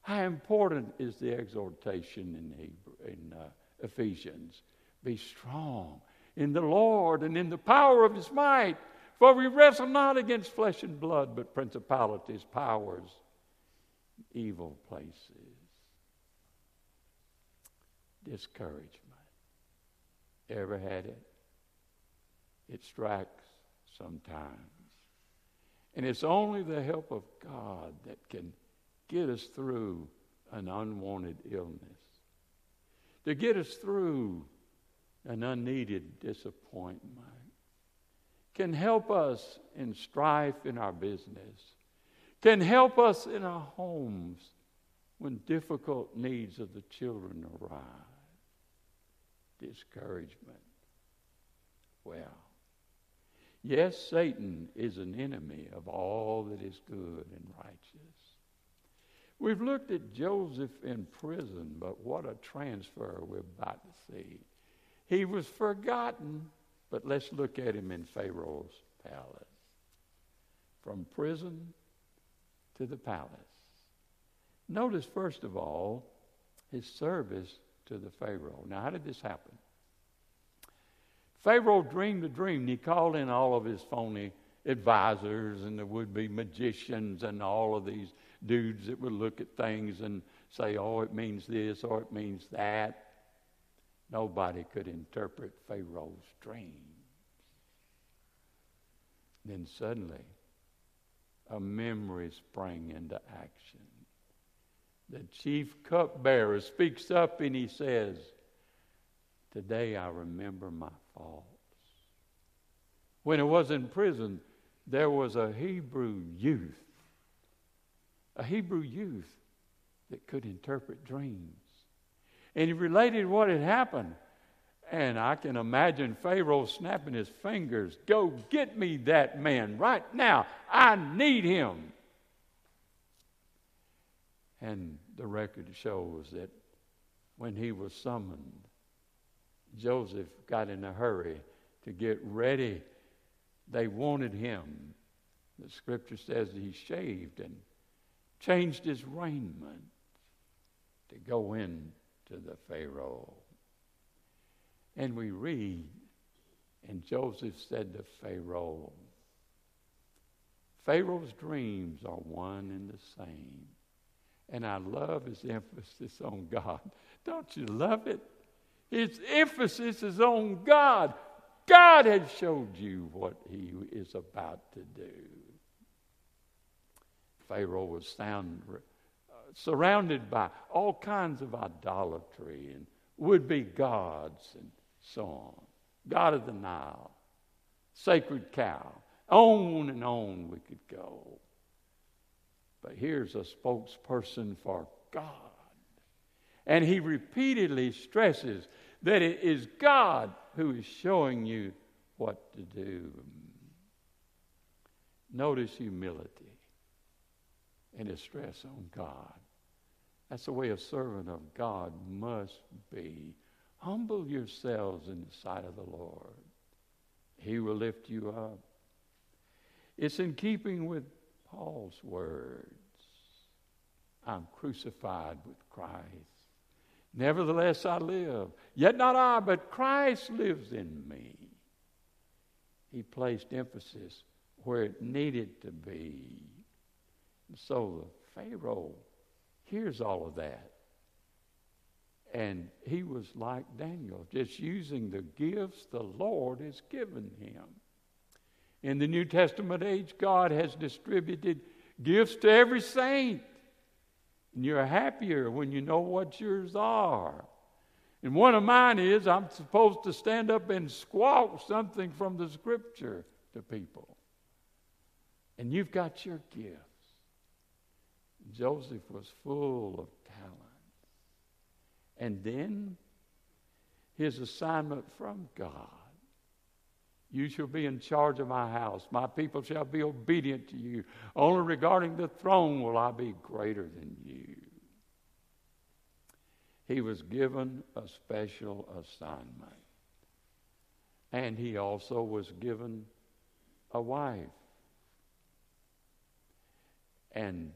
How important is the exhortation in, Hebrew, in uh, Ephesians? Be strong in the Lord and in the power of his might. For we wrestle not against flesh and blood, but principalities, powers, evil places. Discouragement. Ever had it? It strikes sometimes. And it's only the help of God that can get us through an unwanted illness, to get us through an unneeded disappointment, can help us in strife in our business, can help us in our homes when difficult needs of the children arise. Discouragement. Well, yes, Satan is an enemy of all that is good and righteous. We've looked at Joseph in prison, but what a transfer we're about to see. He was forgotten, but let's look at him in Pharaoh's palace. From prison to the palace. Notice, first of all, his service to the Pharaoh. Now, how did this happen? Pharaoh dreamed a dream, he called in all of his phony advisors and the would be magicians and all of these dudes that would look at things and say, oh, it means this or it means that. Nobody could interpret Pharaoh's dreams. Then suddenly, a memory sprang into action. The chief cupbearer speaks up and he says, Today I remember my faults. When I was in prison, there was a Hebrew youth, a Hebrew youth that could interpret dreams. And he related what had happened. And I can imagine Pharaoh snapping his fingers Go get me that man right now. I need him. And the record shows that when he was summoned, Joseph got in a hurry to get ready. They wanted him. The scripture says he shaved and changed his raiment to go in to the Pharaoh. And we read, and Joseph said to Pharaoh, Pharaoh's dreams are one and the same. And I love his emphasis on God. Don't you love it? His emphasis is on God. God has showed you what he is about to do. Pharaoh was sound surrounded by all kinds of idolatry and would be gods and so on. God of the Nile, sacred cow. On and on we could go. But here's a spokesperson for God. And he repeatedly stresses that it is God who is showing you what to do. Notice humility and a stress on God. That's the way a servant of God must be. Humble yourselves in the sight of the Lord. He will lift you up. It's in keeping with Paul's words I'm crucified with Christ. Nevertheless, I live. Yet not I, but Christ lives in me. He placed emphasis where it needed to be. So the Pharaoh hears all of that. And he was like Daniel, just using the gifts the Lord has given him. In the New Testament age, God has distributed gifts to every saint. And you're happier when you know what yours are. And one of mine is I'm supposed to stand up and squawk something from the scripture to people. And you've got your gifts. Joseph was full of talent. And then his assignment from God. You shall be in charge of my house. My people shall be obedient to you. Only regarding the throne will I be greater than you. He was given a special assignment. And he also was given a wife. And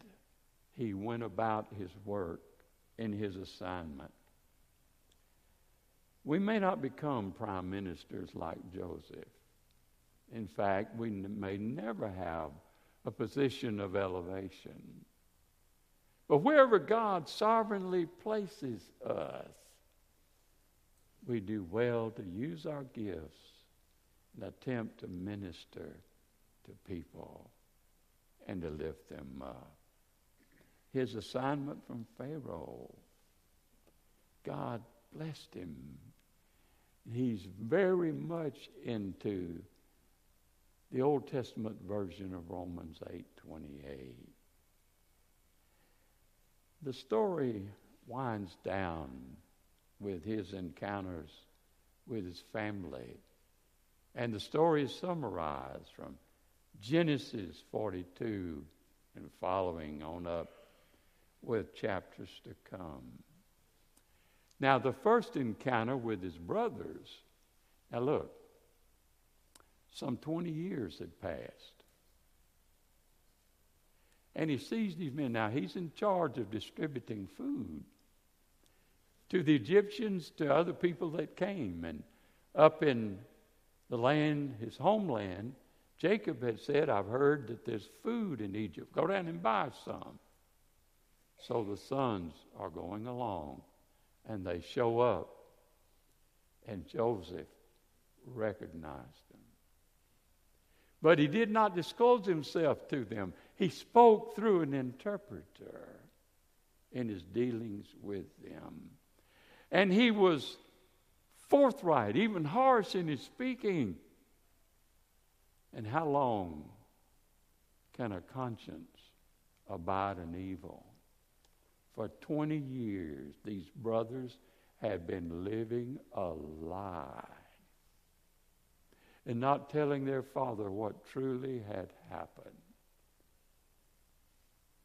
he went about his work in his assignment. We may not become prime ministers like Joseph. In fact, we may never have a position of elevation. But wherever God sovereignly places us, we do well to use our gifts and attempt to minister to people and to lift them up. His assignment from Pharaoh, God blessed him. He's very much into the Old Testament version of Romans 8:28. The story winds down with his encounters with his family. And the story is summarized from Genesis 42 and following on up with chapters to come. Now, the first encounter with his brothers, now look, some 20 years had passed. And he sees these men. Now, he's in charge of distributing food to the Egyptians, to other people that came. And up in the land, his homeland, Jacob had said, I've heard that there's food in Egypt. Go down and buy some. So the sons are going along and they show up, and Joseph recognized them. But he did not disclose himself to them. He spoke through an interpreter in his dealings with them. And he was forthright, even harsh in his speaking. And how long can a conscience abide in evil? For 20 years, these brothers had been living a lie and not telling their father what truly had happened.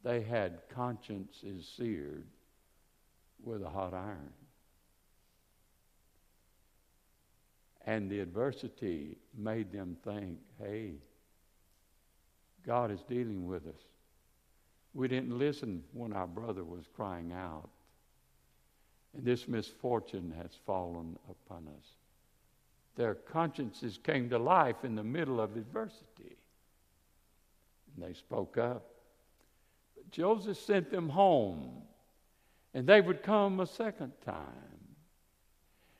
They had consciences seared with a hot iron. And the adversity made them think, hey, God is dealing with us. We didn't listen when our brother was crying out. And this misfortune has fallen upon us. Their consciences came to life in the middle of adversity. And they spoke up. But Joseph sent them home, and they would come a second time.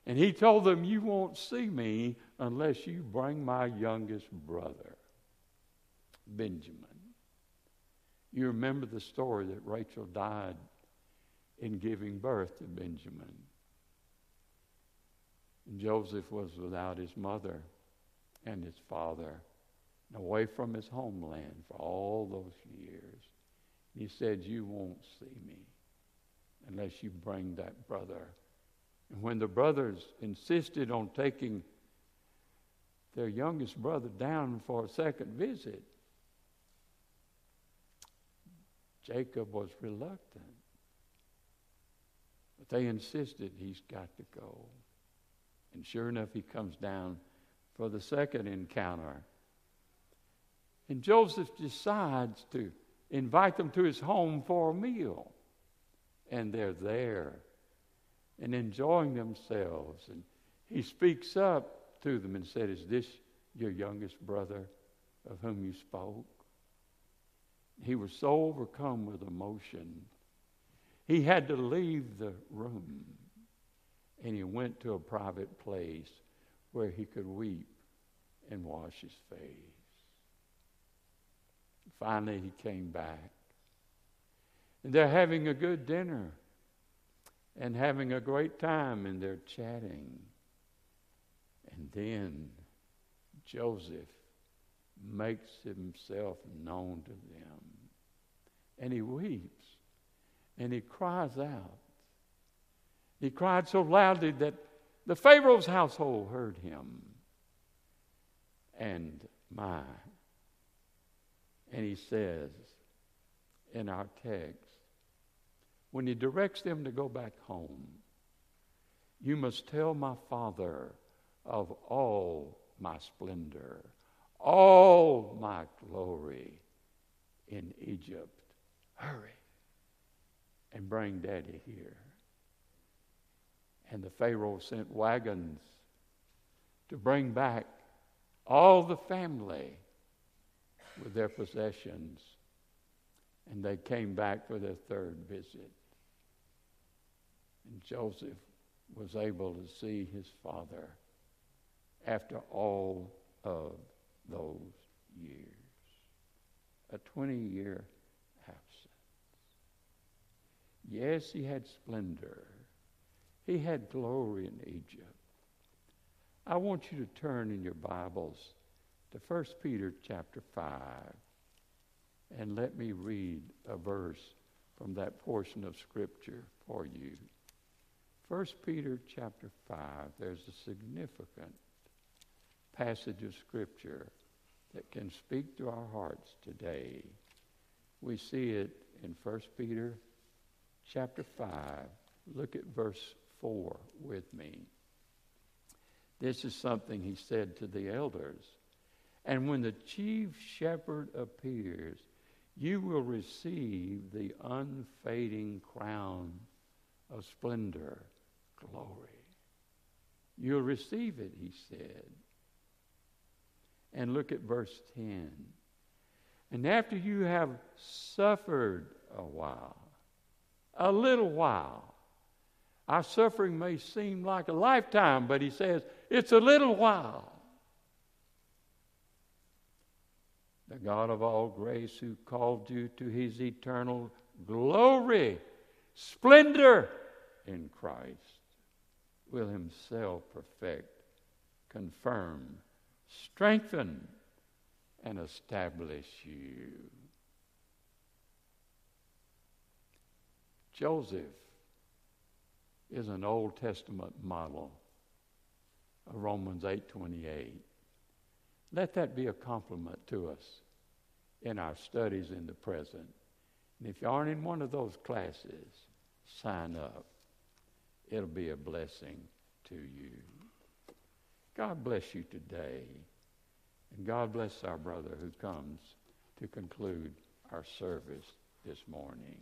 And he told them, You won't see me unless you bring my youngest brother, Benjamin. You remember the story that Rachel died in giving birth to Benjamin. And Joseph was without his mother and his father, and away from his homeland for all those years. he said, You won't see me unless you bring that brother. And when the brothers insisted on taking their youngest brother down for a second visit, Jacob was reluctant. But they insisted he's got to go. And sure enough, he comes down for the second encounter. And Joseph decides to invite them to his home for a meal. And they're there and enjoying themselves. And he speaks up to them and said, Is this your youngest brother of whom you spoke? He was so overcome with emotion, he had to leave the room. And he went to a private place where he could weep and wash his face. Finally, he came back. And they're having a good dinner and having a great time, and they're chatting. And then Joseph makes himself known to them. And he weeps and he cries out. He cried so loudly that the Pharaoh's household heard him. And my. And he says in our text, when he directs them to go back home, you must tell my father of all my splendor, all my glory in Egypt. Hurry and bring daddy here. And the Pharaoh sent wagons to bring back all the family with their possessions. And they came back for their third visit. And Joseph was able to see his father after all of those years. A 20 year. Yes, he had splendor, he had glory in Egypt. I want you to turn in your Bibles to 1 Peter chapter 5 and let me read a verse from that portion of Scripture for you. 1 Peter chapter 5, there's a significant passage of Scripture that can speak to our hearts today. We see it in 1 Peter chapter 5. Look at verse 4 with me. This is something he said to the elders. And when the chief shepherd appears, you will receive the unfading crown of splendor glory. You'll receive it, he said. And look at verse 10. And after you have suffered a while, a little while, our suffering may seem like a lifetime, but he says it's a little while. The God of all grace who called you to his eternal glory, splendor in Christ will himself perfect, confirm, strengthen, and establish you. Joseph is an Old Testament model of Romans 8:28. Let that be a compliment to us in our studies in the present. And if you aren't in one of those classes, sign up it'll be a blessing to you. God bless you today. And God bless our brother who comes to conclude our service this morning.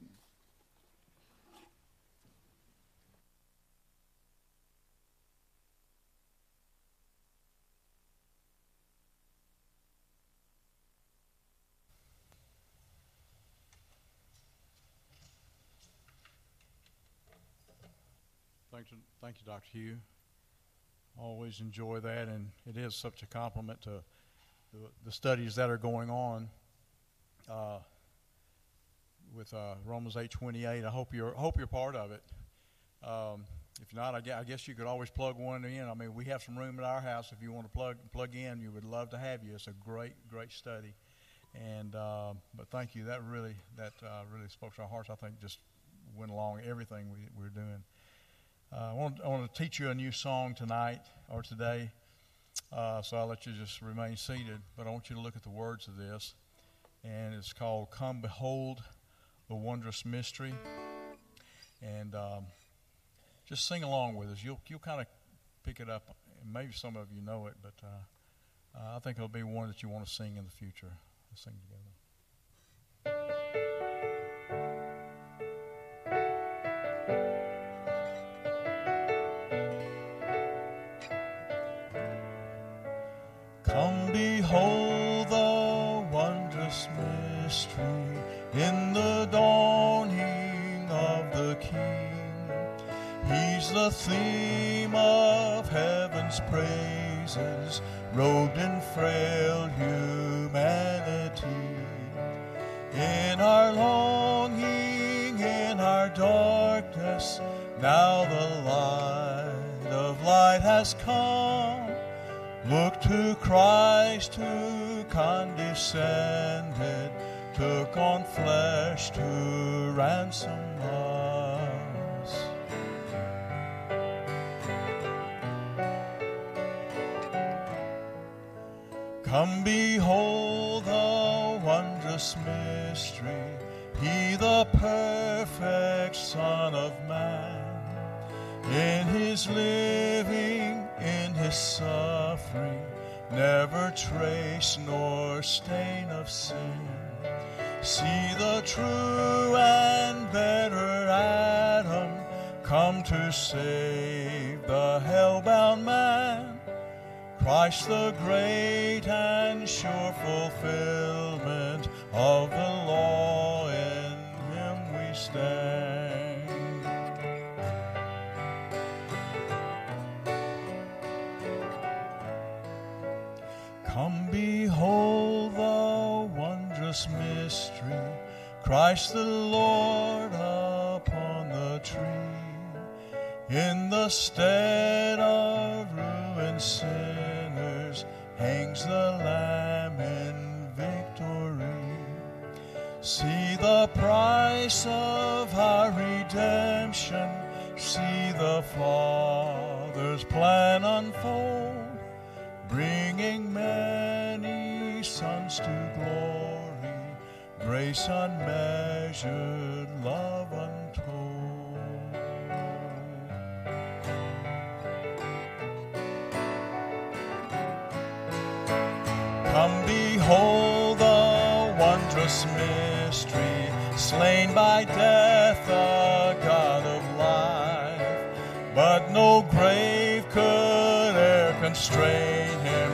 Thank you, Dr. Hugh. Always enjoy that, and it is such a compliment to the, the studies that are going on uh, with uh, Romans eight twenty eight. I hope you're hope you're part of it. Um, if not, I guess, I guess you could always plug one in. I mean, we have some room at our house if you want to plug plug in. You would love to have you. It's a great great study, and uh, but thank you. That really that uh, really spoke to our hearts. I think just went along everything we, we're doing. Uh, I, want, I want to teach you a new song tonight or today, uh, so I'll let you just remain seated. But I want you to look at the words of this, and it's called "Come Behold the Wondrous Mystery," and um, just sing along with us. You'll you'll kind of pick it up, maybe some of you know it, but uh, uh, I think it'll be one that you want to sing in the future. Let's sing together. The theme of heaven's praises, robed in frail humanity. In our longing, in our darkness, now the light of light has come. Look to Christ who condescended, took on flesh to ransom Come behold the wondrous mystery, He the perfect Son of Man. In His living, in His suffering, never trace nor stain of sin. See the true and better Adam come to save the hell-bound man. Christ the great and sure fulfillment of the law, in him we stand. Come behold the wondrous mystery, Christ the Lord upon the tree. In the stead of ruined sinners hangs the Lamb in victory. See the price of our redemption. See the Father's plan unfold, bringing many sons to glory, grace unmeasured, love untold. Wondrous mystery, slain by death, the God of life. But no grave could e'er constrain him.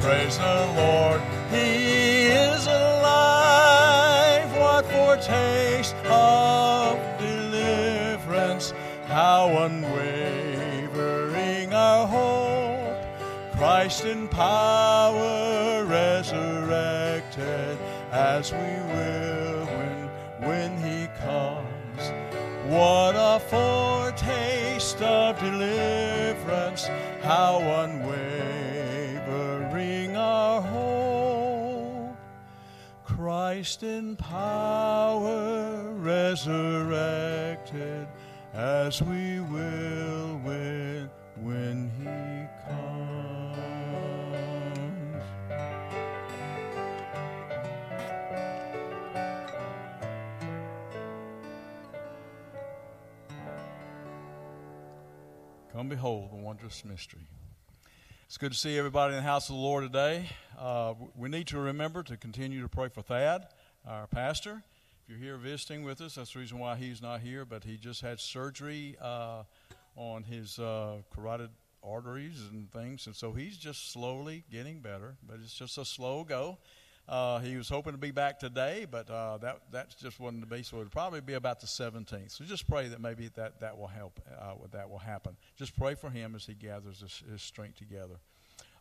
Praise the Lord, he is alive. What foretaste of deliverance, how unwavering our hope. Christ in power resurrected, as we will when, when he comes. What a foretaste of deliverance, how unwavering our hope. Christ in power resurrected, as we will when, when he Come behold the wondrous mystery. It's good to see everybody in the house of the Lord today. Uh, we need to remember to continue to pray for Thad, our pastor. If you're here visiting with us, that's the reason why he's not here, but he just had surgery uh, on his uh, carotid arteries and things, and so he's just slowly getting better, but it's just a slow go. Uh, he was hoping to be back today, but uh, that that just wasn't to be. So it'll probably be about the 17th. So just pray that maybe that that will help. Uh, that will happen. Just pray for him as he gathers his, his strength together.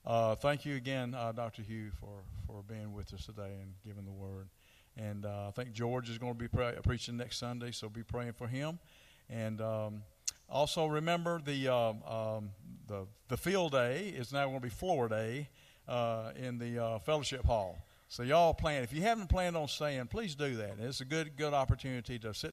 Uh, thank you again, uh, Dr. Hugh, for for being with us today and giving the word. And uh, I think George is going to be pre- preaching next Sunday, so be praying for him. And um, also remember the um, um, the the field day is now going to be floor day in the fellowship hall. So y'all plan. If you haven't planned on staying, please do that. It's a good good opportunity to sit